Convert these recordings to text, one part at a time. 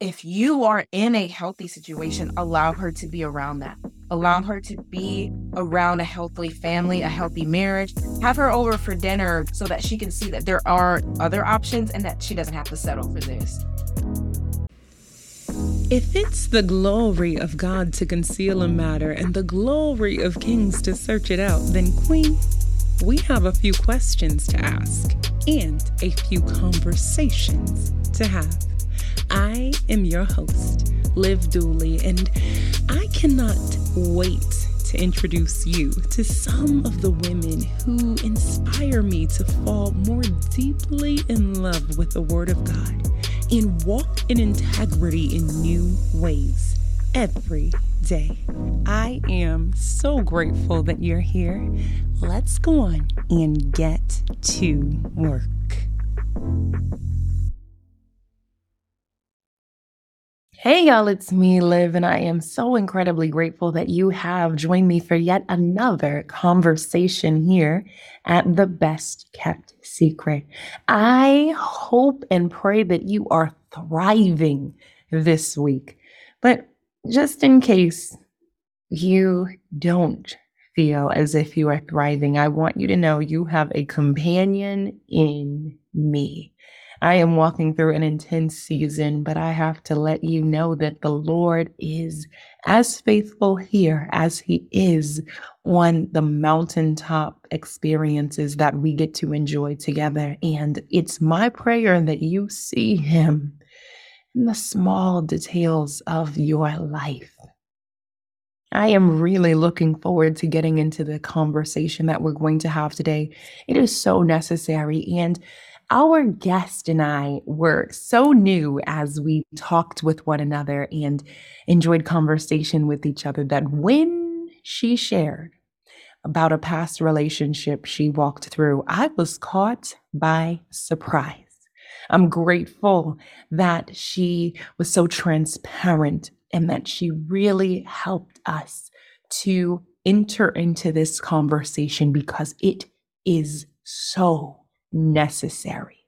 if you are in a healthy situation, allow her to be around that. Allow her to be around a healthy family, a healthy marriage. Have her over for dinner so that she can see that there are other options and that she doesn't have to settle for this. If it's the glory of God to conceal a matter and the glory of kings to search it out, then, Queen, we have a few questions to ask and a few conversations to have. I am your host, Liv Dooley, and I cannot wait to introduce you to some of the women who inspire me to fall more deeply in love with the Word of God and walk in integrity in new ways every day. I am so grateful that you're here. Let's go on and get to work. Hey, y'all, it's me, Liv, and I am so incredibly grateful that you have joined me for yet another conversation here at The Best Kept Secret. I hope and pray that you are thriving this week. But just in case you don't feel as if you are thriving, I want you to know you have a companion in me. I am walking through an intense season, but I have to let you know that the Lord is as faithful here as He is on the mountaintop experiences that we get to enjoy together. And it's my prayer that you see Him in the small details of your life. I am really looking forward to getting into the conversation that we're going to have today. It is so necessary. And our guest and I were so new as we talked with one another and enjoyed conversation with each other that when she shared about a past relationship she walked through, I was caught by surprise. I'm grateful that she was so transparent and that she really helped us to enter into this conversation because it is so necessary.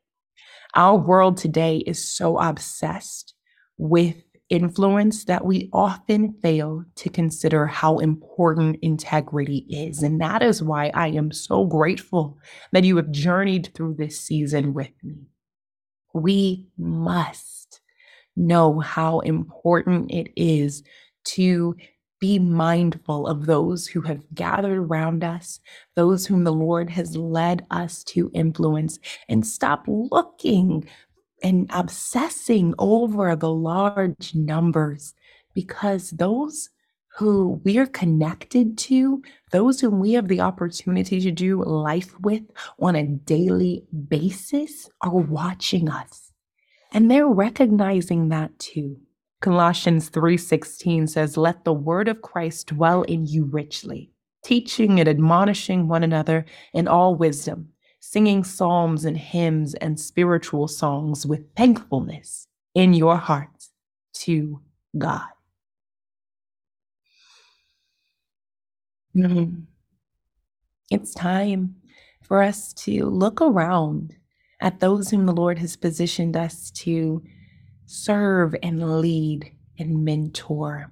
Our world today is so obsessed with influence that we often fail to consider how important integrity is. And that is why I am so grateful that you have journeyed through this season with me. We must know how important it is to be mindful of those who have gathered around us, those whom the Lord has led us to influence, and stop looking and obsessing over the large numbers because those who we're connected to, those whom we have the opportunity to do life with on a daily basis, are watching us. And they're recognizing that too. Colossians 3:16 says, "Let the word of Christ dwell in you richly, teaching and admonishing one another in all wisdom, singing psalms and hymns and spiritual songs with thankfulness in your hearts to God." Mm. It's time for us to look around at those whom the Lord has positioned us to serve and lead and mentor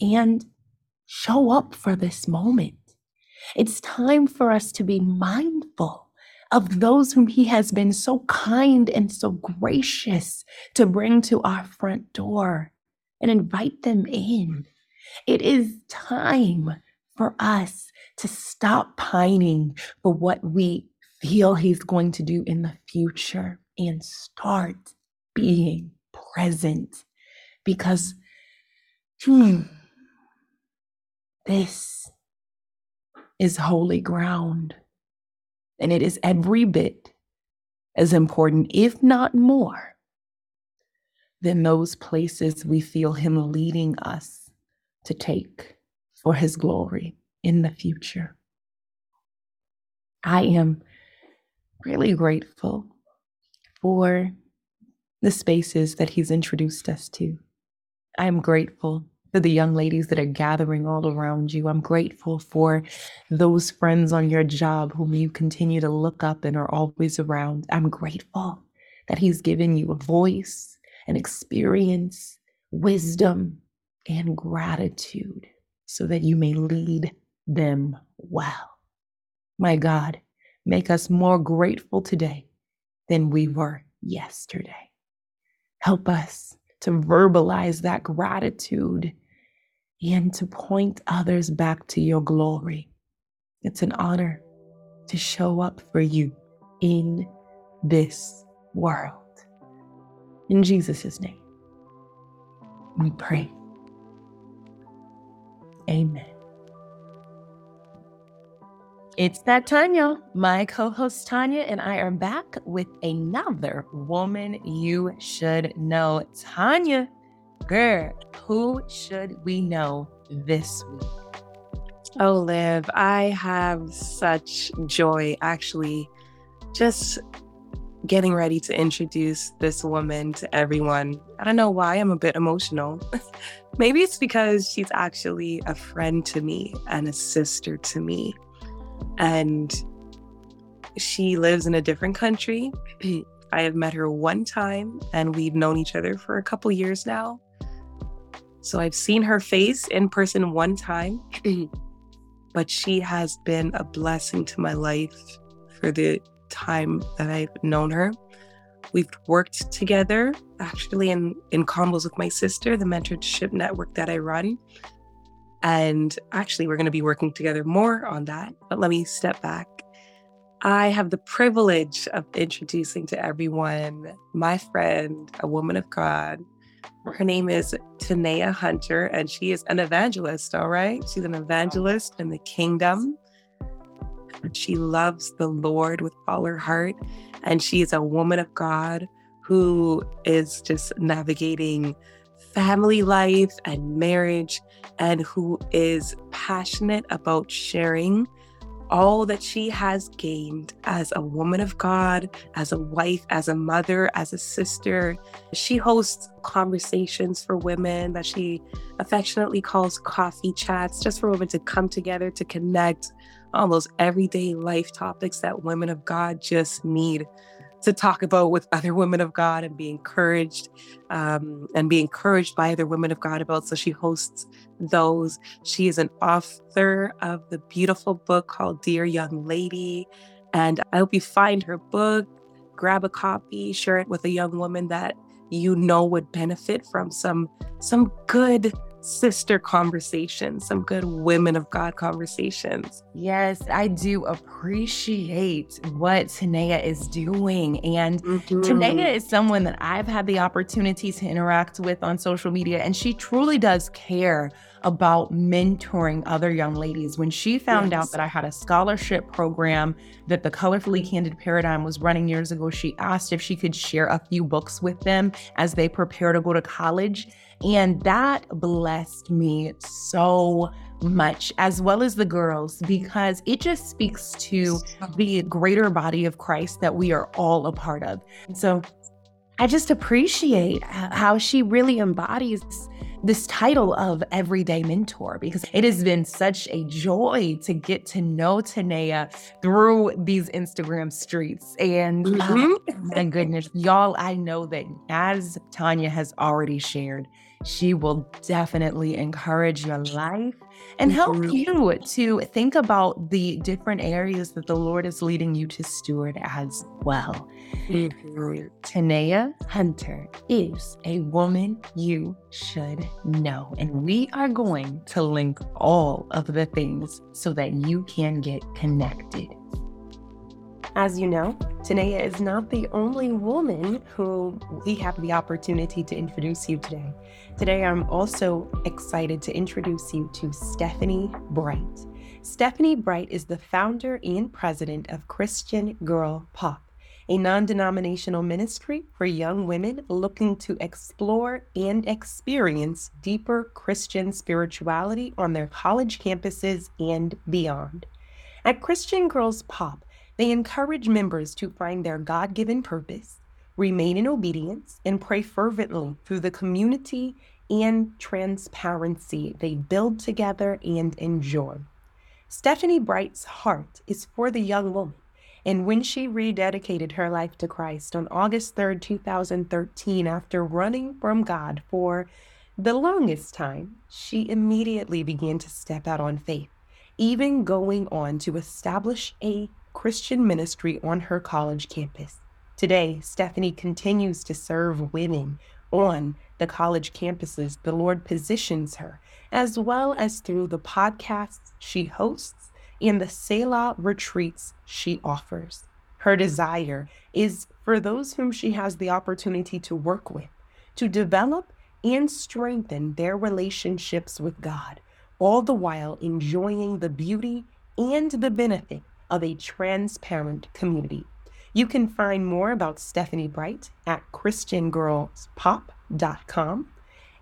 and show up for this moment. It's time for us to be mindful of those whom He has been so kind and so gracious to bring to our front door and invite them in. It is time for us to stop pining for what we feel He's going to do in the future and start being present because hmm, this is holy ground. And it is every bit as important, if not more, than those places we feel Him leading us to take for His glory in the future. I am really grateful for the spaces that he's introduced us to. I'm grateful for the young ladies that are gathering all around you. I'm grateful for those friends on your job whom you continue to look up and are always around. I'm grateful that he's given you a voice and experience wisdom and gratitude so that you may lead them well. My God, make us more grateful today than we were yesterday. Help us to verbalize that gratitude and to point others back to your glory. It's an honor to show up for you in this world. In Jesus' name, we pray. Amen. It's that Tonya. My co host Tonya and I are back with another woman you should know. Tonya, girl, who should we know this week? Oh, Liv, I have such joy actually just getting ready to introduce this woman to everyone. I don't know why I'm a bit emotional. Maybe it's because she's actually a friend to me and a sister to me. And she lives in a different country. I have met her one time and we've known each other for a couple years now. So I've seen her face in person one time, but she has been a blessing to my life for the time that I've known her. We've worked together actually in, in combos with my sister, the mentorship network that I run. And actually, we're going to be working together more on that. But let me step back. I have the privilege of introducing to everyone my friend, a woman of God. Her name is Taneya Hunter, and she is an evangelist, all right? She's an evangelist in the kingdom. She loves the Lord with all her heart, and she is a woman of God who is just navigating family life and marriage and who is passionate about sharing all that she has gained as a woman of God, as a wife, as a mother, as a sister. She hosts conversations for women that she affectionately calls coffee chats, just for women to come together to connect on those everyday life topics that women of God just need to talk about with other women of God and be encouraged um, and be encouraged by other women of God about. So she hosts those. She is an author of the beautiful book called Dear Young Lady. And I hope you find her book, grab a copy, share it with a young woman that you know would benefit from some some good sister conversations, some good women of God conversations. Yes, I do appreciate what Taneya is doing. And mm-hmm. Taneya is someone that I've had the opportunity to interact with on social media, and she truly does care about mentoring other young ladies. When she found yes. out that I had a scholarship program that the Colorfully Candid Paradigm was running years ago, she asked if she could share a few books with them as they prepare to go to college. And that blessed me so much, as well as the girls, because it just speaks to the greater body of Christ that we are all a part of. So I just appreciate how she really embodies this title of everyday mentor because it has been such a joy to get to know Taneya through these Instagram streets. And mm-hmm. oh, my goodness, y'all, I know that as Tonya has already shared, she will definitely encourage your life and help mm-hmm. you to think about the different areas that the Lord is leading you to steward as well. Mm-hmm. Taneya Hunter is a woman you should know. And we are going to link all of the things so that you can get connected. As you know, Taneya is not the only woman who we have the opportunity to introduce you today. Today, I'm also excited to introduce you to Stephanie Bright. Stephanie Bright is the founder and president of Christian Girl Pop, a non denominational ministry for young women looking to explore and experience deeper Christian spirituality on their college campuses and beyond. At Christian Girls Pop, they encourage members to find their God given purpose remain in obedience, and pray fervently through the community and transparency they build together and enjoy. Stephanie Bright's heart is for the young woman, And when she rededicated her life to Christ on August 3rd, 2013, after running from God for the longest time, she immediately began to step out on faith, even going on to establish a Christian ministry on her college campus. Today, Stephanie continues to serve women on the college campuses the Lord positions her, as well as through the podcasts she hosts and the Selah retreats she offers. Her desire is for those whom she has the opportunity to work with to develop and strengthen their relationships with God, all the while enjoying the beauty and the benefit of a transparent community. You can find more about Stephanie Bright at ChristianGirlsPop.com.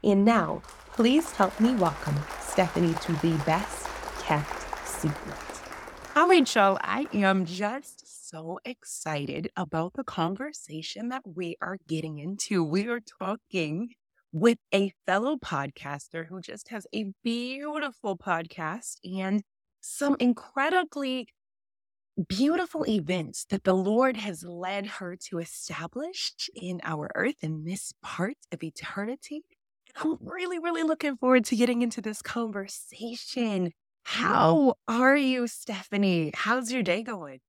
And now, please help me welcome Stephanie to the best kept secret. Hi, Rachel. I am just so excited about the conversation that we are getting into. We are talking with a fellow podcaster who just has a beautiful podcast and some incredibly beautiful events that the Lord has led her to establish in our earth in this part of eternity. I'm really, really looking forward to getting into this conversation. How are you, Stephanie? How's your day going?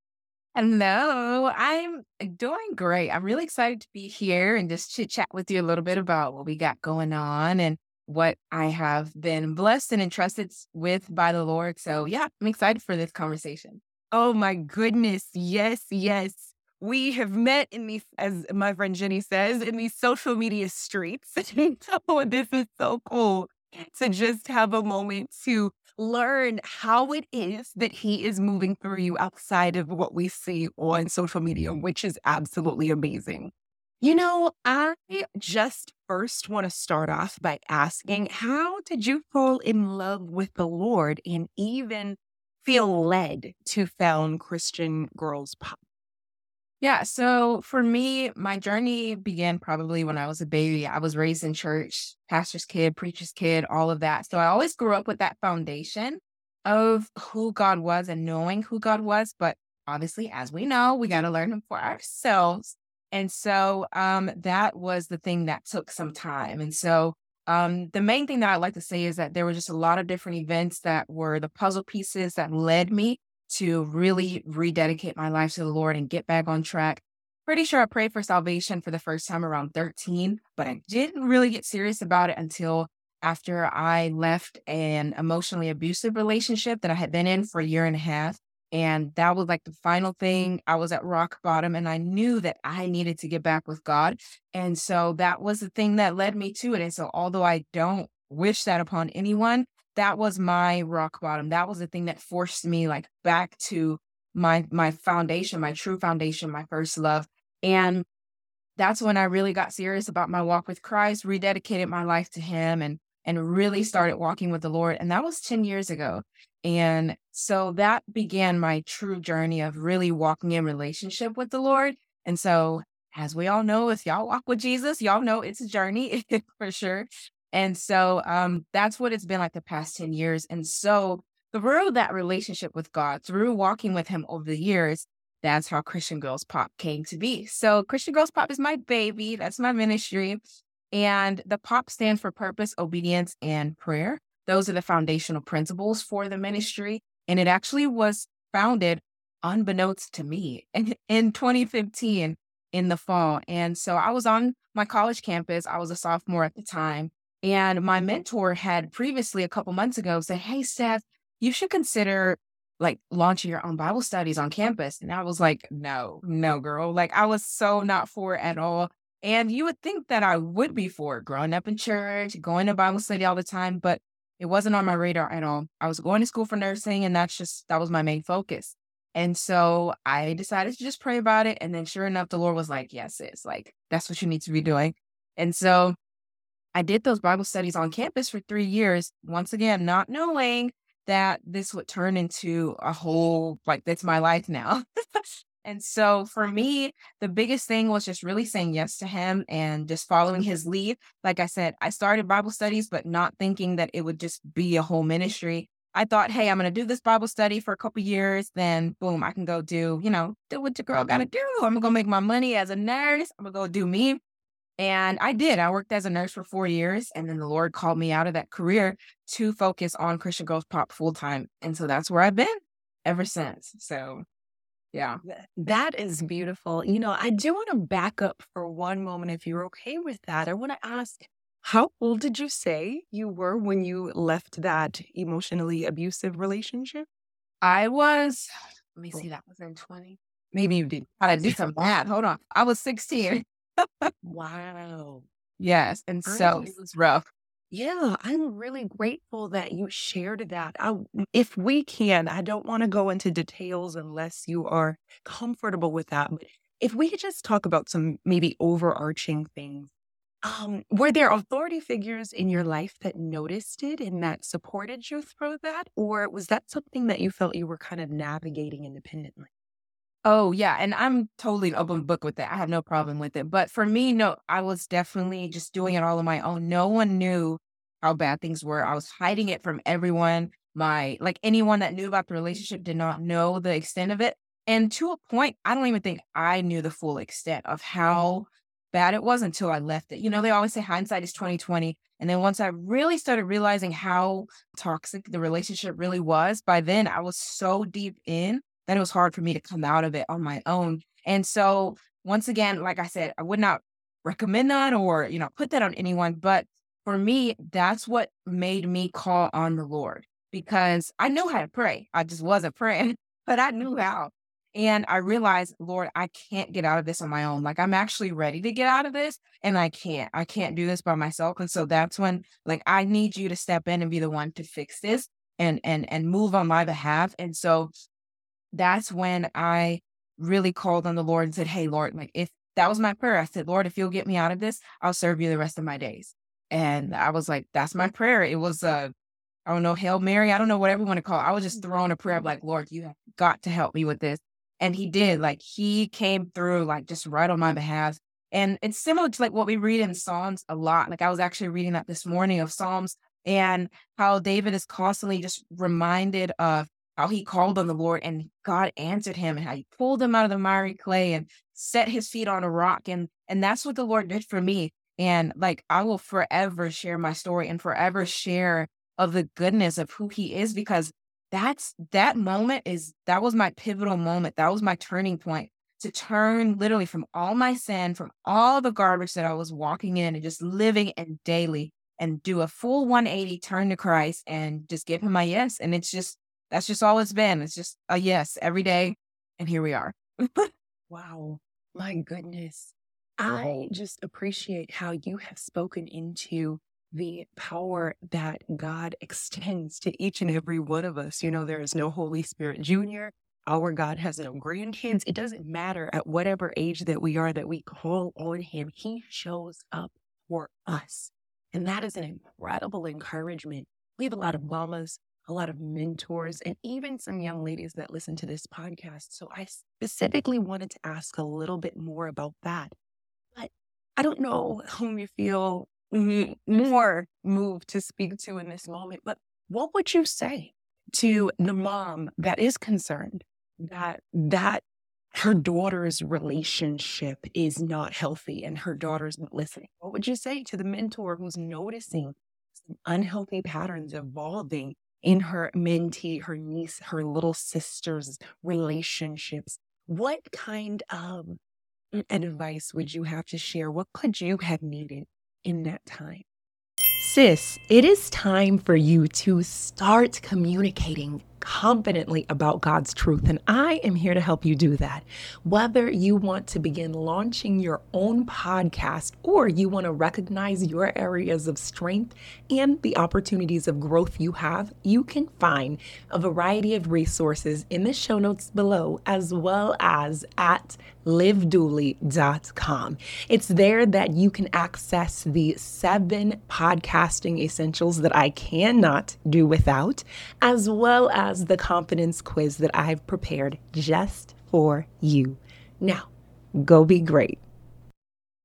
Hello, I'm doing great. I'm really excited to be here and just chit chat with you a little bit about what we got going on and what I have been blessed and entrusted with by the Lord. So, yeah, I'm excited for this conversation. Oh my goodness. Yes, yes. We have met in these, as my friend Jenny says, in these social media streets. oh, this is so cool to just have a moment to learn how it is that he is moving through you outside of what we see on social media, which is absolutely amazing. You know, I just first want to start off by asking how did you fall in love with the Lord and even feel led to found Christian Girls Pop? Yeah. So for me, my journey began probably when I was a baby. I was raised in church, pastor's kid, preacher's kid, all of that. So I always grew up with that foundation of who God was and knowing who God was. But obviously, as we know, we got to learn Him for ourselves. And so um, that was the thing that took some time. And so um, the main thing that I'd like to say is that there were just a lot of different events that were the puzzle pieces that led me to really rededicate my life to the Lord and get back on track. Pretty sure I prayed for salvation for the first time around 13, but I didn't really get serious about it until after I left an emotionally abusive relationship that I had been in for a year and a half. And that was like the final thing. I was at rock bottom and I knew that I needed to get back with God. And so that was the thing that led me to it. And so, although I don't wish that upon anyone, that was my rock bottom. That was the thing that forced me like back to my my foundation, my true foundation, my first love. And that's when I really got serious about my walk with Christ, rededicated my life to him and and really started walking with the Lord. And that was 10 years ago. And so that began my true journey of really walking in relationship with the Lord. And so as we all know, if y'all walk with Jesus, y'all know it's a journey for sure. And so um, that's what it's been like the past 10 years. And so through that relationship with God, through walking with Him over the years, that's how Christian Girls Pop came to be. So Christian Girls Pop is my baby. That's my ministry. And the POP stands for purpose, obedience, and prayer. Those are the foundational principles for the ministry. And it actually was founded unbeknownst to me in, in 2015 in the fall. And so I was on my college campus. I was a sophomore at the time. And my mentor had previously a couple months ago said, Hey, Steph, you should consider like launching your own Bible studies on campus. And I was like, no, no, girl. Like I was so not for it at all. And you would think that I would be for it, growing up in church, going to Bible study all the time, but it wasn't on my radar at all. I was going to school for nursing, and that's just that was my main focus. And so I decided to just pray about it. And then sure enough, the Lord was like, Yes, it's like that's what you need to be doing. And so I did those Bible studies on campus for three years, once again, not knowing that this would turn into a whole, like, that's my life now. and so for me, the biggest thing was just really saying yes to him and just following mm-hmm. his lead. Like I said, I started Bible studies, but not thinking that it would just be a whole ministry. I thought, hey, I'm going to do this Bible study for a couple years. Then, boom, I can go do, you know, do what your girl got to do. I'm going to go make my money as a nurse. I'm going to go do me. And I did. I worked as a nurse for four years. And then the Lord called me out of that career to focus on Christian Girls Pop full time. And so that's where I've been ever since. So, yeah. That is beautiful. You know, I do want to back up for one moment if you're okay with that. I want to ask how old did you say you were when you left that emotionally abusive relationship? I was, let me oh. see, that was in 20. Maybe you did. I do some math. Hold on. I was 16. wow. Yes. And so it was rough. Yeah, I'm really grateful that you shared that. I, if we can, I don't want to go into details unless you are comfortable with that. But if we could just talk about some maybe overarching things um, were there authority figures in your life that noticed it and that supported you through that? Or was that something that you felt you were kind of navigating independently? Oh, yeah. And I'm totally an open book with it. I have no problem with it. But for me, no, I was definitely just doing it all on my own. No one knew how bad things were. I was hiding it from everyone. My, like anyone that knew about the relationship did not know the extent of it. And to a point, I don't even think I knew the full extent of how bad it was until I left it. You know, they always say hindsight is 2020. And then once I really started realizing how toxic the relationship really was, by then I was so deep in that it was hard for me to come out of it on my own. And so once again, like I said, I would not recommend that or, you know, put that on anyone. But for me, that's what made me call on the Lord because I knew how to pray. I just wasn't praying, but I knew how. And I realized, Lord, I can't get out of this on my own. Like I'm actually ready to get out of this and I can't. I can't do this by myself. And so that's when like I need you to step in and be the one to fix this and and and move on my behalf. And so that's when I really called on the Lord and said, Hey, Lord, like if that was my prayer, I said, Lord, if you'll get me out of this, I'll serve you the rest of my days. And I was like, that's my prayer. It was a I don't know, Hail Mary. I don't know whatever you want to call it. I was just mm-hmm. throwing a prayer of like, Lord, you have got to help me with this. And he did, like, he came through, like, just right on my behalf. And it's similar to like what we read in Psalms a lot. Like, I was actually reading that this morning of Psalms and how David is constantly just reminded of how he called on the Lord and God answered him and how he pulled him out of the miry clay and set his feet on a rock. And and that's what the Lord did for me. And like I will forever share my story and forever share of the goodness of who he is because that's that moment is that was my pivotal moment. That was my turning point to turn literally from all my sin, from all the garbage that I was walking in and just living in daily and do a full 180 turn to Christ and just give him my yes. And it's just, that's just all it's been. It's just a yes every day. And here we are. wow. My goodness. I just appreciate how you have spoken into the power that God extends to each and every one of us. You know, there is no Holy Spirit Jr. Our God has no grandkids. It doesn't matter at whatever age that we are that we call on Him, He shows up for us. And that is an incredible encouragement. We have a lot of mamas, a lot of mentors, and even some young ladies that listen to this podcast. So I specifically wanted to ask a little bit more about that. But I don't know whom you feel more moved to speak to in this moment. But what would you say to the mom that is concerned that that her daughter's relationship is not healthy and her daughter's not listening? What would you say to the mentor who's noticing unhealthy patterns evolving in her mentee, her niece, her little sister's relationships? What kind of mm, advice would you have to share? What could you have needed in that time. Sis, it is time for you to start communicating confidently about God's truth. And I am here to help you do that. Whether you want to begin launching your own podcast or you want to recognize your areas of strength and the opportunities of growth you have, you can find a variety of resources in the show notes below, as well as at livdooley.com. It's there that you can access the seven podcasting essentials that I cannot do without, as well as the confidence quiz that I've prepared just for you. Now, go be great.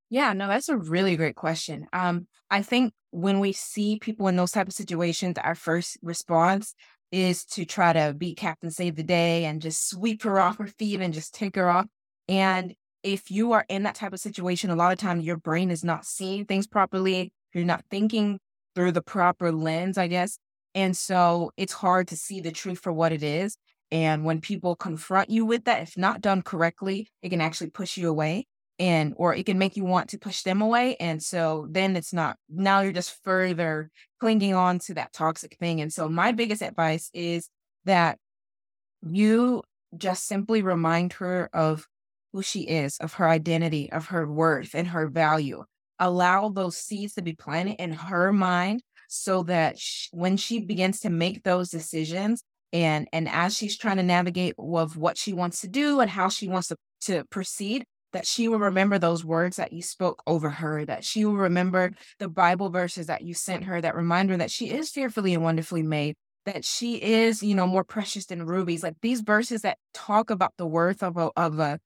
Yeah, no, that's a really great question. Um, I think when we see people in those type of situations, our first response is to try to be Captain Save the Day and just sweep her off her feet and just take her off. And if you are in that type of situation, a lot of times your brain is not seeing things properly. You're not thinking through the proper lens, I guess. And so it's hard to see the truth for what it is. And when people confront you with that, if not done correctly, it can actually push you away and or it can make you want to push them away and so then it's not now you're just further clinging on to that toxic thing and so my biggest advice is that you just simply remind her of who she is of her identity of her worth and her value allow those seeds to be planted in her mind so that she, when she begins to make those decisions and and as she's trying to navigate of what she wants to do and how she wants to, to proceed that she will remember those words that you spoke over her, that she will remember the Bible verses that you sent her that remind her that she is fearfully and wonderfully made, that she is, you know, more precious than rubies. Like these verses that talk about the worth of a, of a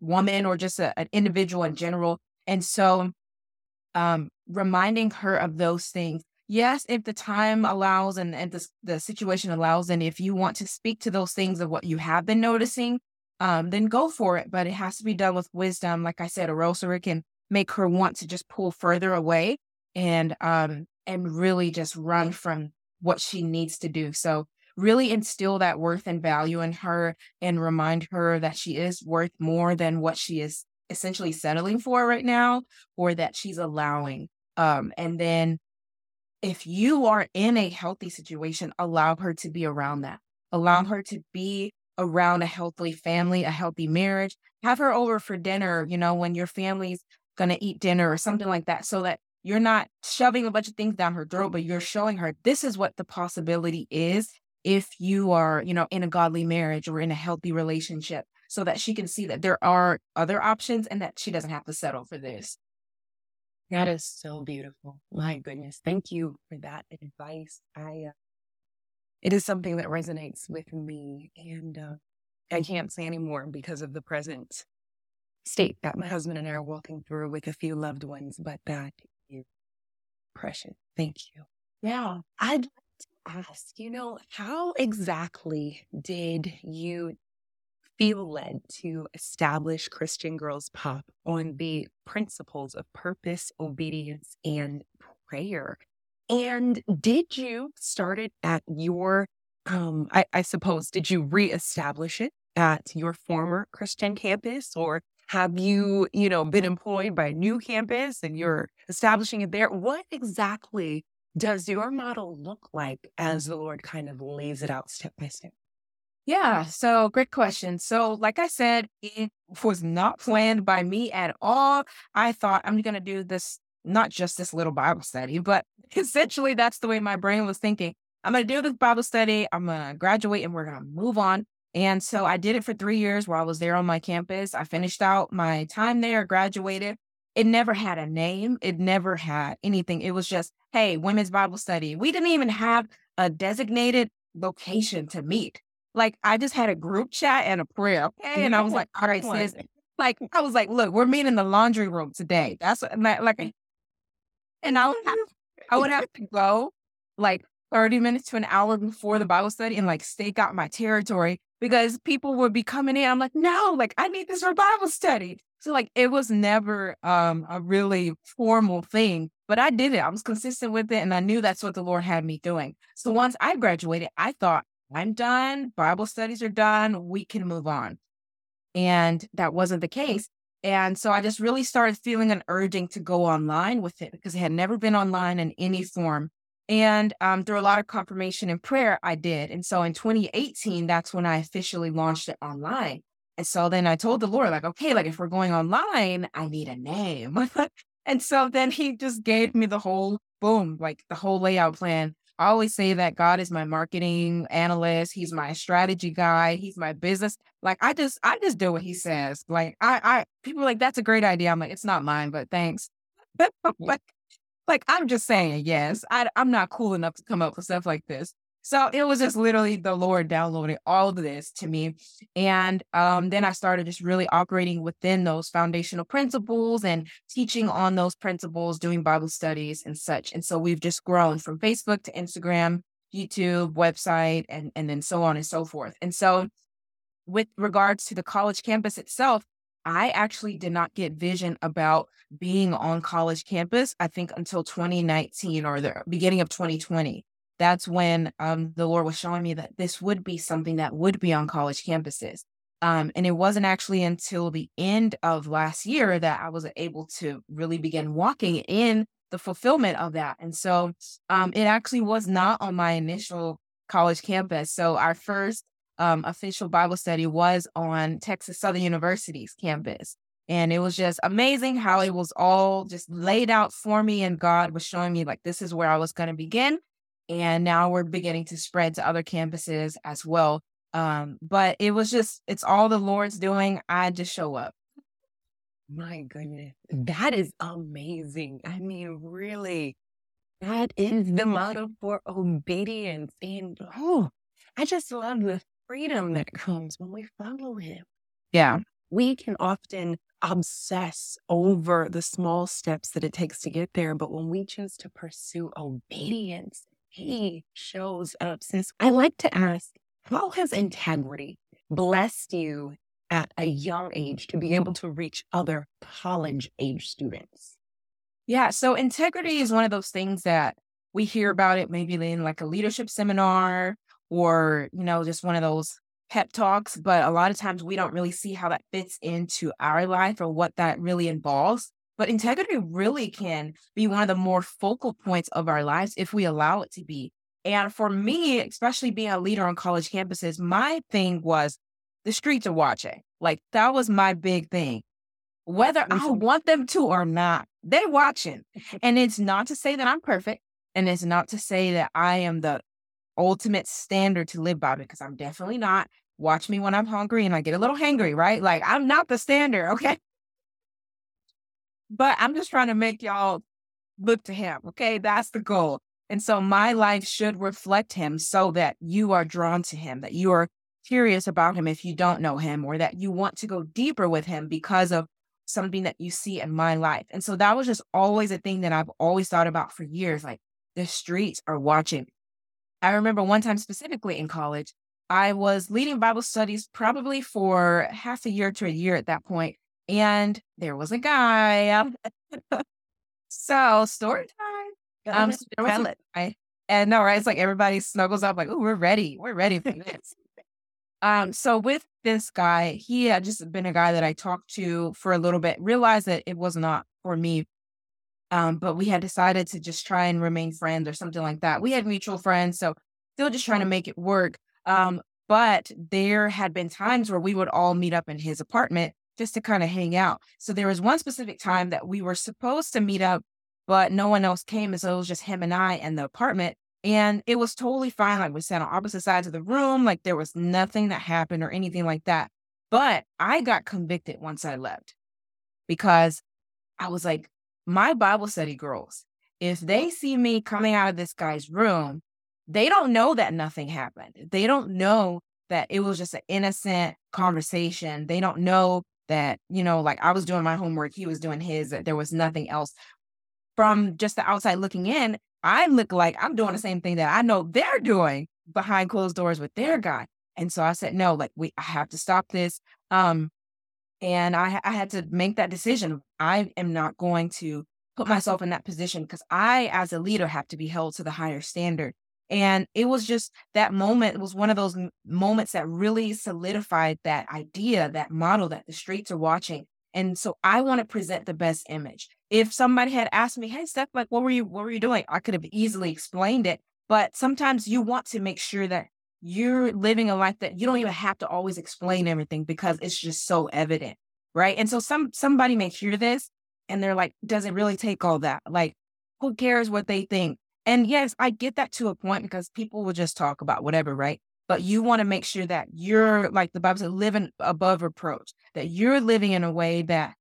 woman or just a, an individual in general. And so, um, reminding her of those things. Yes, if the time allows and, and the, the situation allows, and if you want to speak to those things of what you have been noticing, um, then go for it. But it has to be done with wisdom, like I said, else it can make her want to just pull further away and um and really just run from what she needs to do. So really instill that worth and value in her and remind her that she is worth more than what she is essentially settling for right now or that she's allowing. Um, and then if you are in a healthy situation, allow her to be around that. Allow her to be around a healthy family, a healthy marriage. Have her over for dinner, you know, when your family's going to eat dinner or something like that, so that you're not shoving a bunch of things down her throat, but you're showing her this is what the possibility is if you are, you know, in a godly marriage or in a healthy relationship, so that she can see that there are other options and that she doesn't have to settle for this. That is so beautiful. My goodness. Thank you for that advice. I uh, it is something that resonates with me. And uh, I can't say anymore because of the present state that my husband and I are walking through with a few loved ones, but that is precious. Thank you. Yeah. I'd like to ask, you know, how exactly did you feel led to establish Christian Girls Pop on the principles of purpose, obedience, and prayer? And did you start it at your, um, I, I suppose, did you reestablish it at your former Christian campus or have you, you know, been employed by a new campus and you're establishing it there? What exactly does your model look like as the Lord kind of lays it out step by step? Yeah, so great question. So, like I said, it was not planned by me at all. I thought I'm going to do this not just this little Bible study, but essentially that's the way my brain was thinking. I'm going to do this Bible study. I'm going to graduate and we're going to move on. And so I did it for three years while I was there on my campus. I finished out my time there, graduated. It never had a name. It never had anything. It was just, hey, women's Bible study. We didn't even have a designated location to meet. Like I just had a group chat and a prayer. Okay. And I was like, all right, sis. Like I was like, look, we're meeting in the laundry room today. That's what, like and I would have, I would have to go like 30 minutes to an hour before the Bible study and like stake out my territory because people would be coming in. I'm like, no, like I need this for Bible study. So like it was never um a really formal thing, but I did it. I was consistent with it and I knew that's what the Lord had me doing. So once I graduated, I thought, I'm done. Bible studies are done. We can move on. And that wasn't the case. And so I just really started feeling an urging to go online with it because it had never been online in any form. And um, through a lot of confirmation and prayer, I did. And so in 2018, that's when I officially launched it online. And so then I told the Lord, like, okay, like if we're going online, I need a name. and so then he just gave me the whole boom, like the whole layout plan I always say that God is my marketing analyst. He's my strategy guy. He's my business. Like I just, I just do what he says. Like I, I, people like, that's a great idea. I'm like, it's not mine, but thanks. like, like I'm just saying, yes, I, I'm not cool enough to come up with stuff like this. So it was just literally the Lord downloading all of this to me. And um, then I started just really operating within those foundational principles and teaching on those principles, doing Bible studies and such. And so we've just grown from Facebook to Instagram YouTube, website, and, and then so on and so forth. And so, with regards to the college campus itself, I actually did not get vision about being on college campus, I think until 2019 or the beginning of 2020. That's when um, the Lord was showing me that this would be something that would be on college campuses. Um, and it wasn't actually until the end of last year that I was able to really begin walking in the fulfillment of that. And so um, it actually was not on my initial college campus. So our first um, official Bible study was on Texas Southern University's campus. And it was just amazing how it was all just laid out for me. And God was showing me, like, this is where I was going to begin. And now we're beginning to spread to other campuses as well. Um, but it was just, it's all the Lord's doing. I just show up. My goodness. That is amazing. I mean, really, that is the model for obedience. And oh, I just love the freedom that comes when we follow him. Yeah. We can often obsess over the small steps that it takes to get there. But when we choose to pursue obedience, he shows up. Since I like to ask, how has integrity blessed you at a young age to be able to reach other college age students? Yeah. So integrity is one of those things that we hear about it maybe in like a leadership seminar or, you know, just one of those pep talks. But a lot of times we don't really see how that fits into our life or what that really involves. But integrity really can be one of the more focal points of our lives if we allow it to be. And for me, especially being a leader on college campuses, my thing was the streets are watching. Like that was my big thing. Whether I mm-hmm. want them to or not, they're watching. And it's not to say that I'm perfect. And it's not to say that I am the ultimate standard to live by because I'm definitely not. Watch me when I'm hungry and I get a little hangry, right? Like I'm not the standard, okay? But I'm just trying to make y'all look to him, okay? That's the goal. And so my life should reflect him so that you are drawn to him, that you are curious about him if you don't know him, or that you want to go deeper with him because of something that you see in my life. And so that was just always a thing that I've always thought about for years. Like the streets are watching. I remember one time specifically in college, I was leading Bible studies probably for half a year to a year at that point, And there was a guy. so story time. Um, so there was a and no, right? It's like everybody snuggles up, like, "Oh, we're ready. We're ready for this." Um, so with this guy, he had just been a guy that I talked to for a little bit, realized that it was not for me. Um, but we had decided to just try and remain friends or something like that. We had mutual friends, so still just trying to make it work. Um, but there had been times where we would all meet up in his apartment just to kind of hang out. So there was one specific mm-hmm. time that we were supposed to meet up, but no one else came. And so it was just him and I in the apartment. And it was totally fine. Like we sat on opposite sides of the room. Like there was nothing that happened or anything like that. But I got convicted once I left because I was like, my Bible study girls, if mm-hmm. they see me coming out of this guy's room, they don't know that nothing happened. They don't know that it was just an innocent conversation. They don't know that, you know, like I was doing my homework, he was doing his, there was nothing else. From just the outside looking in, I look like I'm doing the same thing that I know they're doing behind closed doors with their guy. And so I said, no, like we I have to stop this. Um, and I I had to make that decision. I am not going to put myself in that position because I, as a leader, have to be held to the higher standard. And it was just that moment was one of those moments that really solidified that idea, that model that the streets are watching. And so I want to present the best image if somebody had asked me, "Hey, Steph, like, what were you, what were you doing?" I could have easily explained it. But sometimes you want to make sure that you're living a life that you don't even have to always explain everything because it's just so evident, right? And so some somebody may hear this and they're like, "Does it really take all that? Like, who cares what they think?" And yes, I get that to a point because people will just talk about whatever, right? But you want to make sure that you're like the Bible says, living above reproach, that you're living in a way that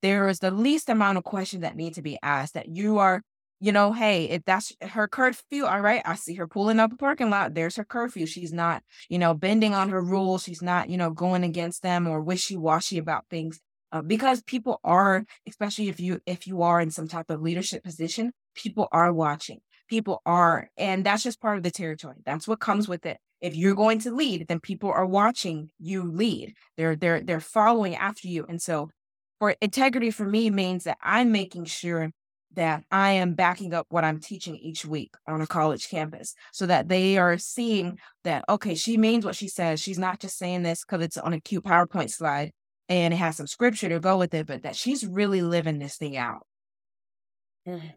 there is the least amount of questions that need to be asked that you are you know hey if that's her curfew all right i see her pulling up a parking lot there's her curfew. She's not you know bending on her rules. She's not you know going against them or wishy-washy about things. Uh, because people are especially if you if you are in some type of leadership position people are watching people are. And that's just part of the territory. That's what comes with it. If you're going to lead, then people are watching you lead. They're they're they're following after you. And so for integrity for me means that I'm making sure that I am backing up what I'm teaching each week on a college campus so that they are seeing that, okay, she means what she says. She's not just saying this because it's on a cute PowerPoint slide and it has some scripture to go with it, but that she's really living this thing out. Mm.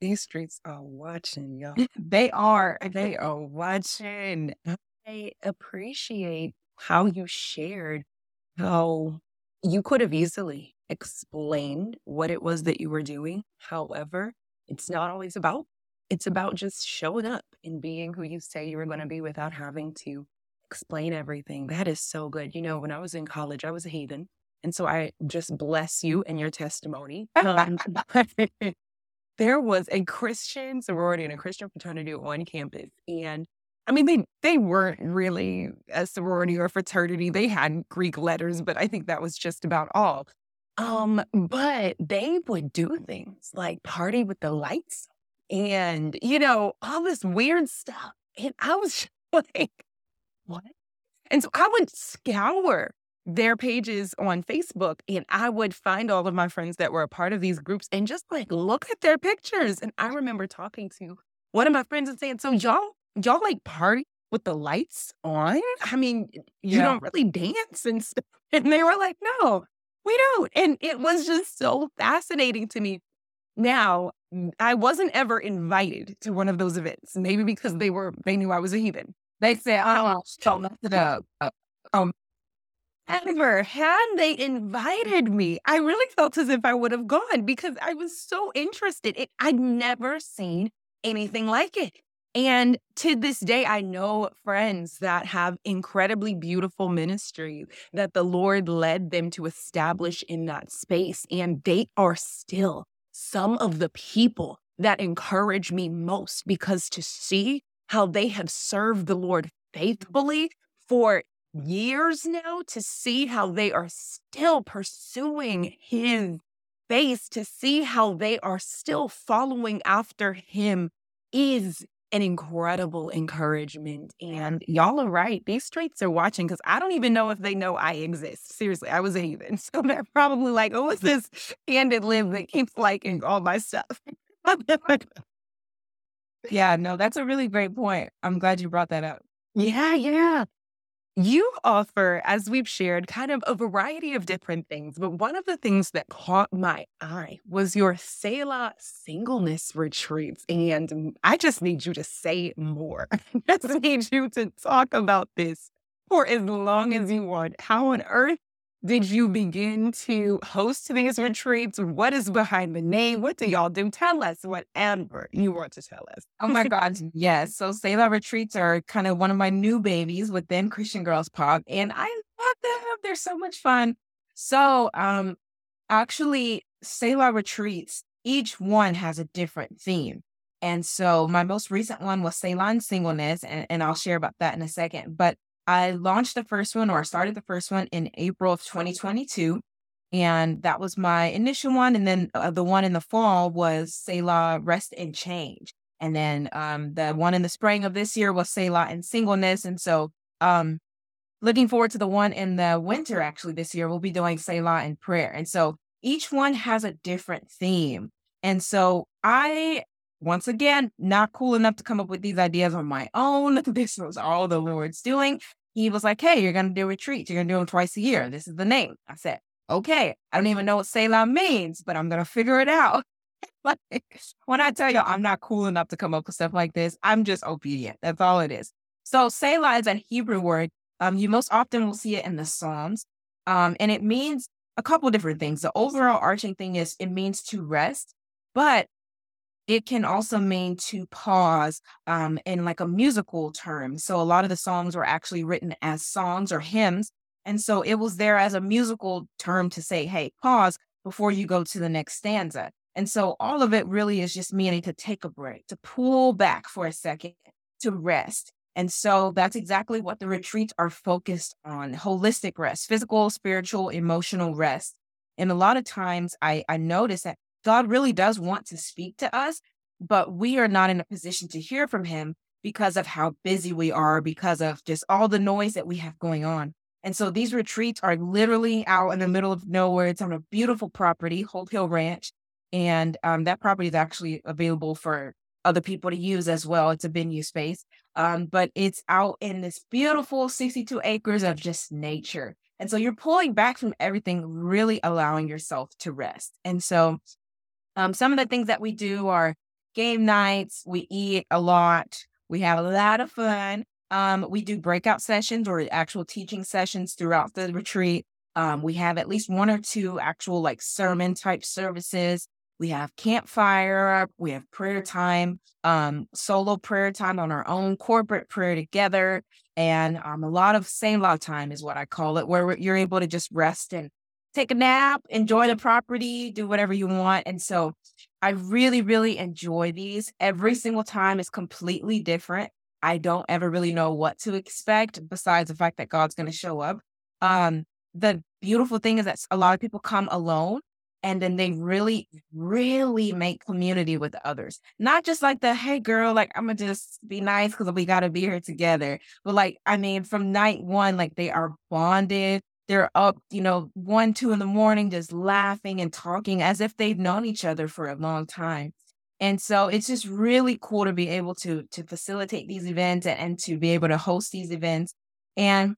These streets are watching, y'all. they are. They are watching. I appreciate how you shared how you could have easily explained what it was that you were doing. However, it's not always about. It's about just showing up and being who you say you were going to be without having to explain everything. That is so good. You know, when I was in college, I was a heathen. And so I just bless you and your testimony. Um, there was a Christian sorority and a Christian fraternity on campus. And I mean, they they weren't really a sorority or fraternity. They had Greek letters, but I think that was just about all. Um, but they would do things like party with the lights and, you know, all this weird stuff. And I was like, what? And so I would scour their pages on Facebook and I would find all of my friends that were a part of these groups and just like look at their pictures. And I remember talking to one of my friends and saying, So y'all, y'all like party with the lights on? I mean, you yeah. don't really dance and stuff. And they were like, No, we don't. And it was just so fascinating to me. Now, I wasn't ever invited to one of those events, maybe because they were, they knew I was a heathen. They said, oh, don't mess it up. Um, ever had they invited me, I really felt as if I would have gone because I was so interested. It, I'd never seen anything like it. And to this day, I know friends that have incredibly beautiful ministry that the Lord led them to establish in that space. And they are still some of the people that encourage me most because to see how they have served the Lord faithfully for years now, to see how they are still pursuing His face, to see how they are still following after Him is an incredible encouragement. And y'all are right. These streets are watching because I don't even know if they know I exist. Seriously, I was a heathen. So they're probably like, oh, it's this candid live that keeps liking all my stuff. yeah, no, that's a really great point. I'm glad you brought that up. Yeah, yeah. You offer, as we've shared, kind of a variety of different things, but one of the things that caught my eye was your Selah singleness retreats. And I just need you to say more. I just need you to talk about this for as long as you want. How on earth did you begin to host these retreats? What is behind the name? What do y'all do? Tell us whatever you want to tell us. Oh my God. Yes. So Selah retreats are kind of one of my new babies within Christian Girls Pop. And I love them. They're so much fun. So um actually Selah retreats, each one has a different theme. And so my most recent one was Selah singleness, and, and I'll share about that in a second. But I launched the first one or started the first one in April of 2022. And that was my initial one. And then uh, the one in the fall was Selah Rest and Change. And then um, the one in the spring of this year was Selah and Singleness. And so um, looking forward to the one in the winter, actually, this year, we'll be doing Selah and Prayer. And so each one has a different theme. And so I once again, not cool enough to come up with these ideas on my own. This was all the Lord's doing he was like, Hey, you're going to do retreats. You're going to do them twice a year. This is the name. I said, Okay. I don't even know what Selah means, but I'm going to figure it out. like, when I tell you I'm not cool enough to come up with stuff like this, I'm just obedient. That's all it is. So Selah is a Hebrew word. Um, you most often will see it in the Psalms. Um, and it means a couple different things. The overall arching thing is it means to rest, but it can also mean to pause um, in like a musical term. So a lot of the songs were actually written as songs or hymns. And so it was there as a musical term to say, hey, pause before you go to the next stanza. And so all of it really is just meaning to take a break, to pull back for a second, to rest. And so that's exactly what the retreats are focused on holistic rest, physical, spiritual, emotional rest. And a lot of times I, I notice that God really does want to speak to us, but we are not in a position to hear from him because of how busy we are, because of just all the noise that we have going on. And so these retreats are literally out in the middle of nowhere. It's on a beautiful property, Hope Hill Ranch. And um, that property is actually available for other people to use as well. It's a venue space. Um, but it's out in this beautiful 62 acres of just nature. And so you're pulling back from everything, really allowing yourself to rest. And so um, some of the things that we do are game nights, we eat a lot, we have a lot of fun. Um, we do breakout sessions or actual teaching sessions throughout the retreat. Um, we have at least one or two actual like sermon type services. We have campfire, we have prayer time, um, solo prayer time on our own, corporate prayer together, and um, a lot of Selah time is what I call it, where you're able to just rest and take a nap, enjoy the property, do whatever you want. And so I really, really enjoy these. Every single time is completely different. I don't ever really know what to expect besides the fact that God's going to show up. Um, the beautiful thing is that a lot of people come alone and then they really, really make community with others. Not just like the, hey, girl, like, I'm gonna just be nice because we gotta be here together. But like, I mean, from night one, like, they are bonded. They're up, you know, one, two in the morning, just laughing and talking as if they've known each other for a long time. And so it's just really cool to be able to to facilitate these events and, and to be able to host these events. And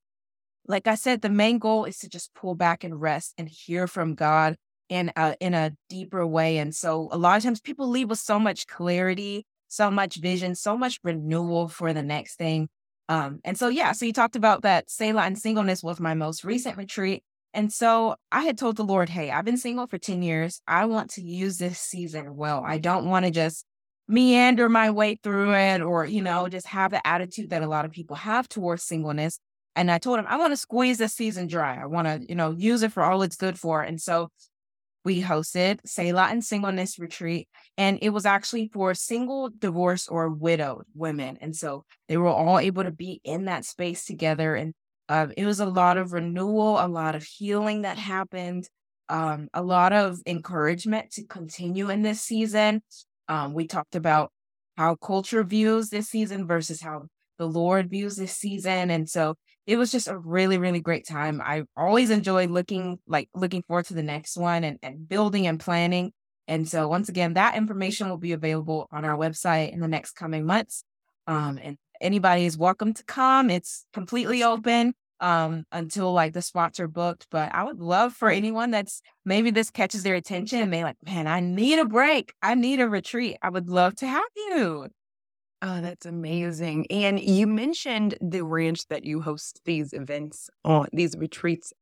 like I said, the main goal is to just pull back and rest and hear from God in a in a deeper way. And so a lot of times people leave with so much clarity, so much vision, so much renewal for the next thing. Um, and so yeah, so you talked about that Selah and singleness was my most recent retreat. And so I had told the Lord, hey, I've been single for 10 years. I want to use this season well. I don't want to just meander my way through it or, you know, just have the attitude that a lot of people have towards singleness. And I told him, I want to squeeze this season dry. I want to, you know, use it for all it's good for. And so we hosted Selah and Singleness Retreat, and it was actually for single, divorced, or widowed women. And so they were all able to be in that space together. And uh, it was a lot of renewal, a lot of healing that happened, um, a lot of encouragement to continue in this season. Um, we talked about how culture views this season versus how the Lord views this season. And so it was just a really, really great time. I always enjoy looking like looking forward to the next one and, and building and planning. And so once again, that information will be available on our website in the next coming months. Um, and anybody is welcome to come. It's completely open um, until like the spots are booked. But I would love for anyone that's maybe this catches their attention and they like, man, I need a break. I need a retreat. I would love to have you. Oh, that's amazing. And you mentioned the ranch that you host these events on, these retreats.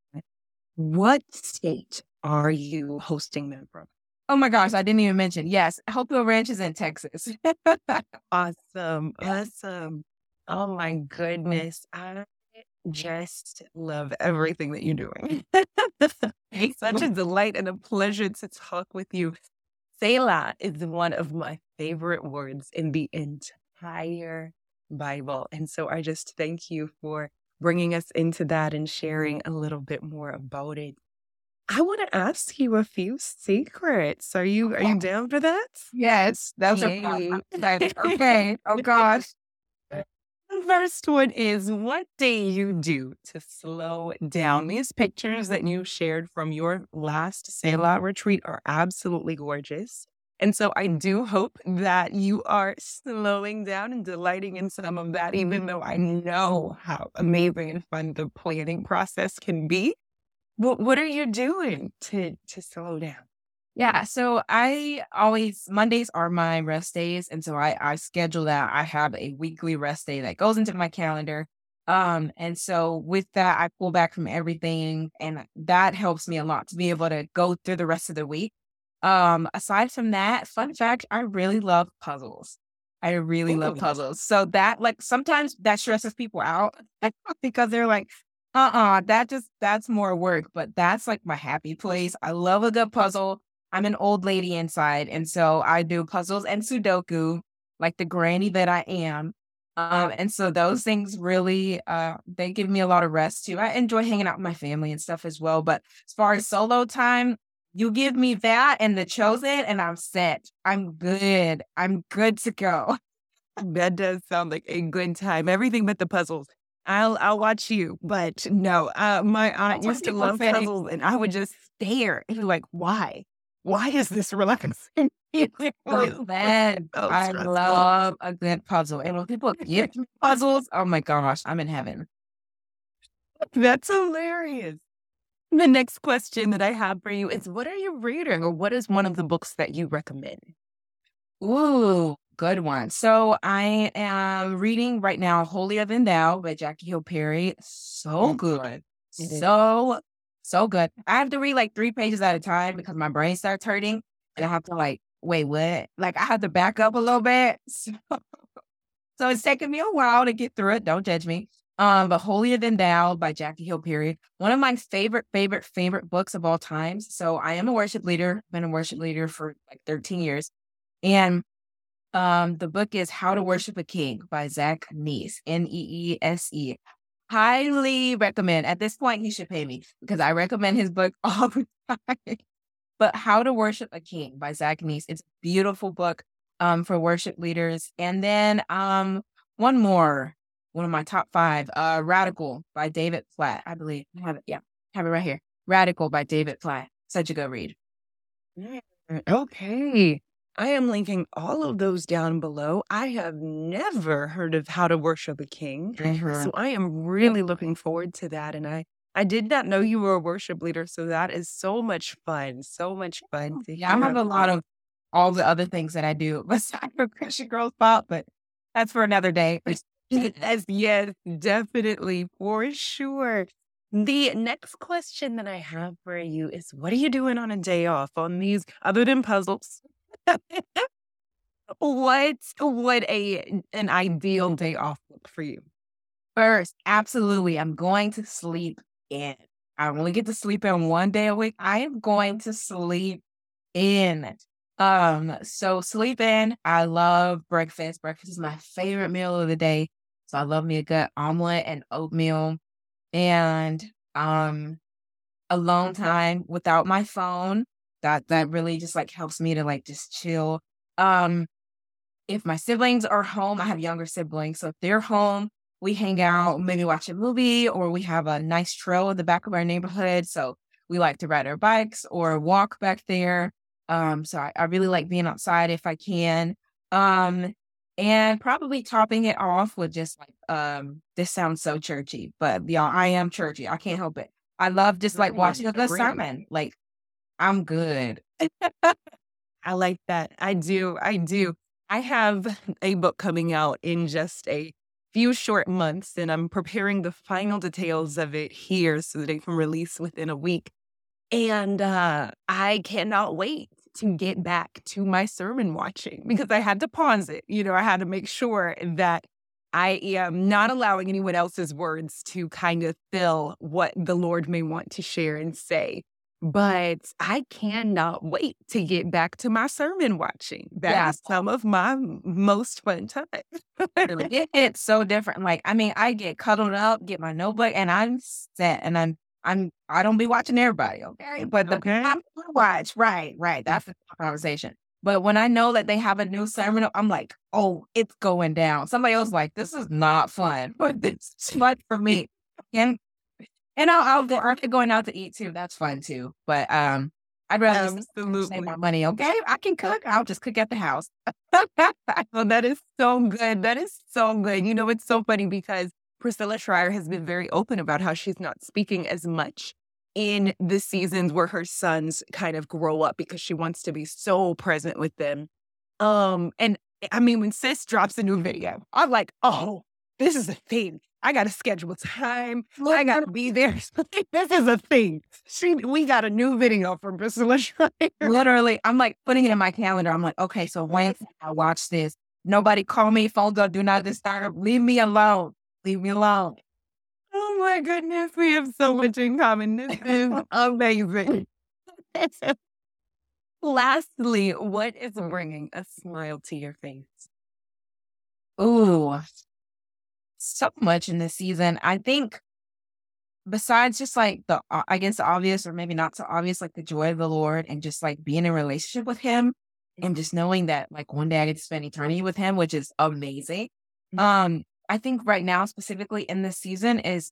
What state are you hosting them from? Oh my gosh, I didn't even mention. Yes, Hope Ranch is in Texas. awesome. Awesome. Oh my goodness. I just love everything that you're doing. it's such a delight and a pleasure to talk with you. Selah is one of my favorite words in the entire entire Bible. And so I just thank you for bringing us into that and sharing a little bit more about it. I want to ask you a few secrets. Are you are you down for that? Yes, that's okay. okay. Oh gosh. The first one is what do you do to slow down? These pictures that you shared from your last Selah retreat are absolutely gorgeous. And so I do hope that you are slowing down and delighting in some of that, even though I know how amazing and fun the planning process can be. But what are you doing to to slow down? Yeah, so I always Mondays are my rest days, and so I I schedule that. I have a weekly rest day that goes into my calendar. Um, and so with that, I pull back from everything, and that helps me a lot to be able to go through the rest of the week um, aside from that, fun fact, I really love puzzles. I really Ooh. love puzzles. So that like sometimes that stresses people out because they're like, uh-uh, that just that's more work. But that's like my happy place. I love a good puzzle. I'm an old lady inside. And so I do puzzles and Sudoku, like the granny that I am. Um, and so those things really uh they give me a lot of rest too. I enjoy hanging out with my family and stuff as well. But as far as solo time, You give me that and the chosen, and I'm set. I'm good. I'm good to go. That does sound like a good time. Everything but the puzzles. I'll I'll watch you, but no. Uh, my aunt used to love puzzles, and I would just stare and be like, "Why? Why is this relaxing?" Man, I love a good puzzle, and when people give me puzzles, oh my gosh, I'm in heaven. That's hilarious. The next question that I have for you is what are you reading or what is one of the books that you recommend? Ooh, good one. So I am reading right now Holier Than Thou by Jackie Hill Perry. So mm. good. So, so good. I have to read like three pages at a time because my brain starts hurting and I have to like, wait, what? Like I have to back up a little bit. So, so it's taking me a while to get through it. Don't judge me. Um, but Holier Than Thou by Jackie Hill Perry, one of my favorite, favorite, favorite books of all times. So I am a worship leader, been a worship leader for like 13 years. And um, the book is How to Worship a King by Zach Neese, N E E S E. Highly recommend. At this point, he should pay me because I recommend his book all the time. but How to Worship a King by Zach Neese. It's a beautiful book um, for worship leaders. And then um, one more, one of my top five, uh, Radical by David Platt. I believe I have it. Yeah, have it right here. Radical by David Platt. Such a good read. Okay. I am linking all of those down below. I have never heard of how to worship a king. Mhm. So I am really looking forward to that. And I, I did not know you were a worship leader. So that is so much fun. So much fun to Yeah, I have a lot of all the other things that I do besides for Christian Girls Pop, but that's for another day. Yes, yes, definitely, for sure. The next question that I have for you is what are you doing on a day off on these other than puzzles? what would a an ideal day off look for you? First, absolutely, I'm going to sleep in. I only get to sleep in one day a week. I am going to sleep in. Um, so sleep in. I love breakfast. Breakfast is my favorite meal of the day. So I love me a good omelet and oatmeal and um alone time without my phone. That that really just like helps me to like just chill. Um if my siblings are home, I have younger siblings. So if they're home, we hang out, maybe watch a movie, or we have a nice trail in the back of our neighborhood. So we like to ride our bikes or walk back there. Um, so I, I really like being outside if I can. Um, and probably topping it off with just like um this sounds so churchy, but y'all, I am churchy. I can't help it. I love just like watching a good sermon. Like I'm good. I like that. I do. I do. I have a book coming out in just a few short months, and I'm preparing the final details of it here so that it can release within a week. And uh, I cannot wait to get back to my sermon watching because I had to pause it. You know, I had to make sure that I am not allowing anyone else's words to kind of fill what the Lord may want to share and say. But I cannot wait to get back to my sermon watching. That is Yeah. some of my most fun time. it, it's so different. Like, I mean, I get cuddled up, get my notebook, and I'm set, and I'm, I'm, I don't be watching everybody, okay? But the Okay. I'm watch, right, right. That's the conversation. But when I know that they have a new sermon, I'm like, oh, it's going down. Somebody else like, this is not fun, but is fun for me. And and I'll, I'll go, I'm going out to eat too. That's fun too. But um, I'd rather just save my money. Okay, I can cook. I'll just cook at the house. Well, that is so good. That is so good. You know, it's so funny because Priscilla Shirer has been very open about how she's not speaking as much in the seasons where her sons kind of grow up because she wants to be so present with them. Um, and I mean, when sis drops a new video, I'm like, oh, this is a thing. I got to schedule time. I got to be there. this is a thing. She, we got a new video from Priscilla Shirer. Literally, I'm like putting it in my calendar. I'm like, okay, so when I watch this, nobody call me, phones on, do not disturb. Leave me alone. Leave me alone. Oh my goodness, we have so much in common. This is amazing. Lastly, what is bringing a smile to your face? Ooh, so much in this season. I think besides just like the, uh, I guess, the obvious or maybe not so obvious, like the joy of the Lord and just like being in a relationship with Him and just knowing that like one day I get to spend eternity with Him, which is amazing. Mm-hmm. Um, I think right now, specifically in this season, is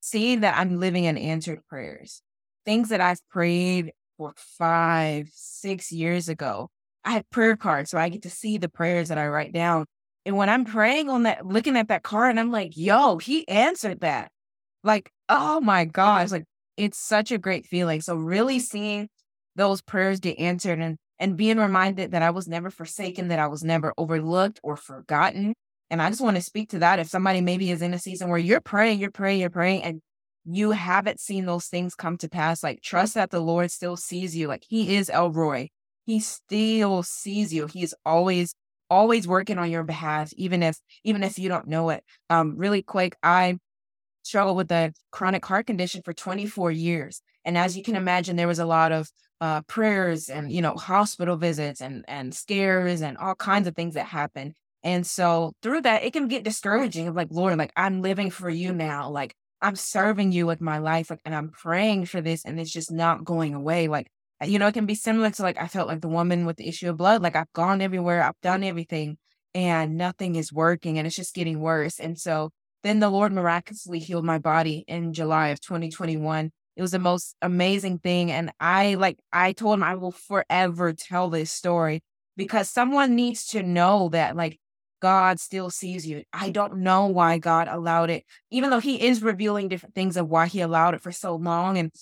seeing that I'm living in answered prayers. Things that I've prayed for five, six years ago. I have prayer cards, so I get to see the prayers that I write down. And when I'm praying on that, looking at that card, and I'm like, yo, he answered that. Like, oh my gosh, like it's such a great feeling. So really seeing those prayers get answered and and being reminded that I was never forsaken, that I was never overlooked or forgotten. And I just want to speak to that. If somebody maybe is in a season where you're praying, you're praying, you're praying, and you haven't seen those things come to pass, like trust that the Lord still sees you. Like He is El Roi. He still sees you. He's always, always working on your behalf, even if, even if you don't know it. Um, really quick, I struggled with a chronic heart condition for 24 years. And as you can imagine, there was a lot of uh, prayers and you know hospital visits and and scares and all kinds of things that happen. And so through that, it can get discouraging of like, Lord, like I'm living for you now. Like I'm serving you with my life. Like, and I'm praying for this and it's just not going away. Like, uh, you know, it can be similar to like, I felt like the woman with the issue of blood. Like I've gone everywhere, I've done everything and nothing is working and it's just getting worse. And so then the Lord miraculously healed my body in July of 2021. It was the most amazing thing. And I like, I told him I will forever tell this story because someone needs to know that like God still sees you. I don't know why God allowed it, even though He is revealing different things of why He allowed it for so long. And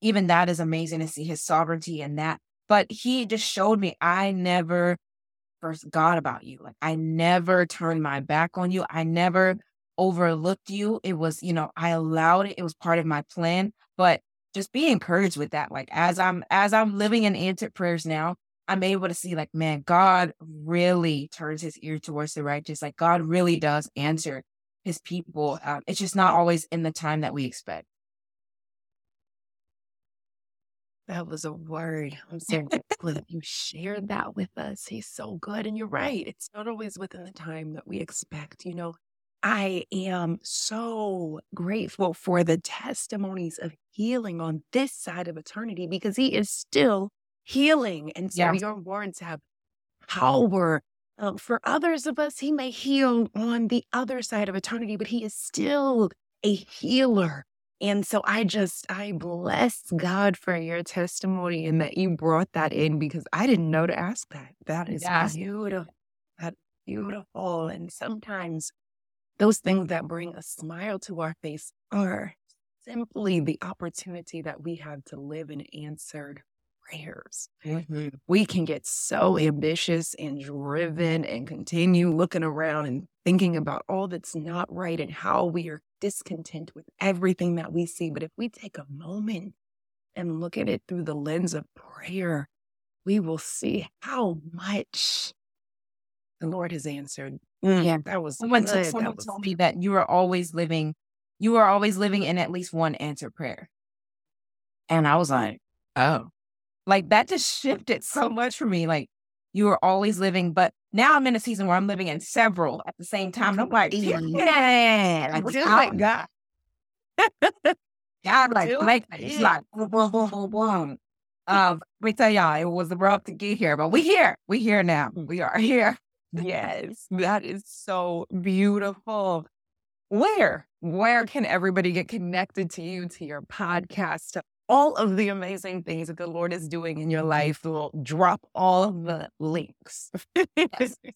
even that is amazing to see His sovereignty in that. But He just showed me I never forgot about you. Like I never turned my back on you. I never overlooked you. It was, you know, I allowed it. It was part of my plan. But just be encouraged with that. Like as I'm as I'm living in answered prayers now, I'm able to see like, man, God really turns his ear towards the righteous. Like God really does answer his people. Um, it's just not always in the time that we expect. That was a word. I'm so grateful that you shared that with us. He's so good. And you're right. It's not always within the time that we expect. You know, I am so grateful for the testimonies of healing on this side of eternity because he is still healing. And so Yeah. your words have power. Um, for others of us, he may heal on the other side of eternity, but he is still a healer. And so I just, I bless God for your testimony and that you brought that in because I didn't know to ask that. That is beautiful. That's beautiful. And sometimes those things that bring a smile to our face are simply the opportunity that we have to live in answered prayers. We can get so ambitious and driven and continue looking around and thinking about all that's not right and how we are discontent with everything that we see. But if we take a moment and look at it through the lens of prayer, we will see how much the Lord has answered. Mm, Yeah. That was Someone, good. t- That someone was- told me that you are always living, you are always living in at least one answered prayer. And I was like, oh, like that just shifted so much for me. Like you were always living, but now I'm in a season where I'm living in several at the same time. And I'm like, Yeah. yeah, like, Just God, like God. God, like, like, it. it's like, boom, boom, boom, boom. Um, let me tell y'all, it was rough to get here, but we here. We here now. We are here. Yes, that is so beautiful. Where, where can everybody get connected to you, to your podcast, to all of the amazing things that the Lord is doing in your life? We'll drop all the links.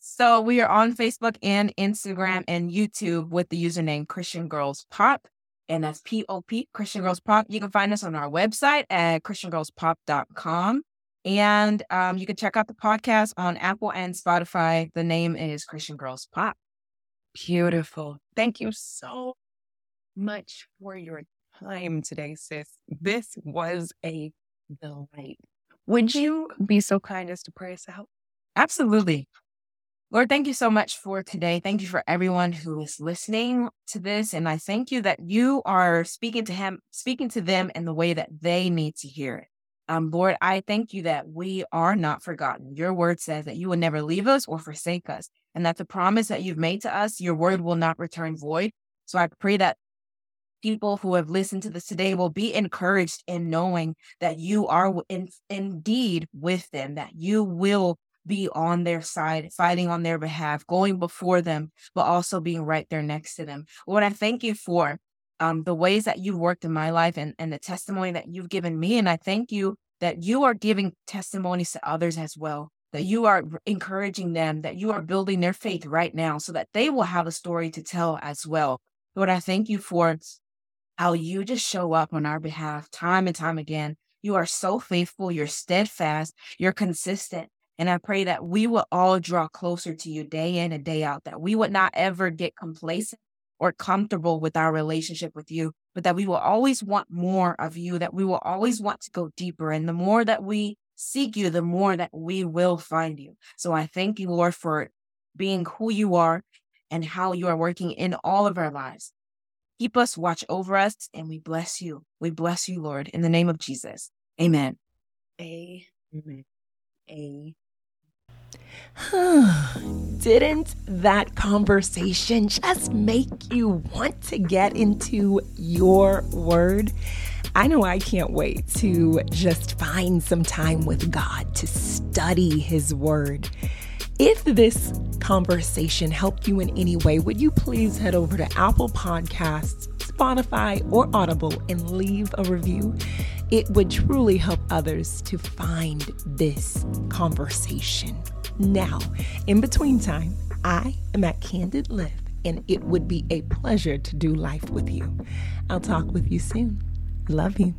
So we are on Facebook and Instagram and YouTube with the username Christian Girls Pop. And that's P O P, Christian Girls Pop. You can find us on our website at ChristianGirlsPop.com. And um, you can check out the podcast on Apple and Spotify. The name is Christian Girls Pop. Beautiful. Thank you so much for your time today, sis. This was a delight. Would you be so kind as to pray us out? Absolutely. Lord, thank you so much for today. Thank you for everyone who is listening to this. And I thank you that you are speaking to him, speaking to them in the way that they need to hear it. Um, Lord, I thank you that we are not forgotten. Your word says that you will never leave us or forsake us, and that the promise that you've made to us, your word will not return void. So I pray that people who have listened to this today will be encouraged in knowing that you are in, indeed with them, that you will be on their side, fighting on their behalf, going before them, but also being right there next to them. What I thank you for um, the ways that you've worked in my life and, and the testimony that you've given me. And I thank you that you are giving testimonies to others as well, that you are encouraging them, that you are building their faith right now so that they will have a story to tell as well. Lord, I thank you for how you just show up on our behalf time and time again. You are so faithful, you're steadfast, you're consistent. And I pray that we will all draw closer to you day in and day out, that we would not ever get complacent or comfortable with our relationship with you, but that we will always want more of you, that we will always want to go deeper. And the more that we seek you, the more that we will find you. So I thank you, Lord, for being who you are and how you are working in all of our lives. Keep us, watch over us, and we bless you. We bless you, Lord, in the name of Jesus. Amen. Amen. Amen. Didn't that conversation just make you want to get into your word? I know I can't wait to just find some time with God to study His Word. If this conversation helped you in any way, would you please head over to Apple Podcasts, Spotify, or Audible and leave a review? It would truly help others to find this conversation. Now, in between time, I am at Candid Live, and it would be a pleasure to do life with you. I'll talk with you soon. Love you.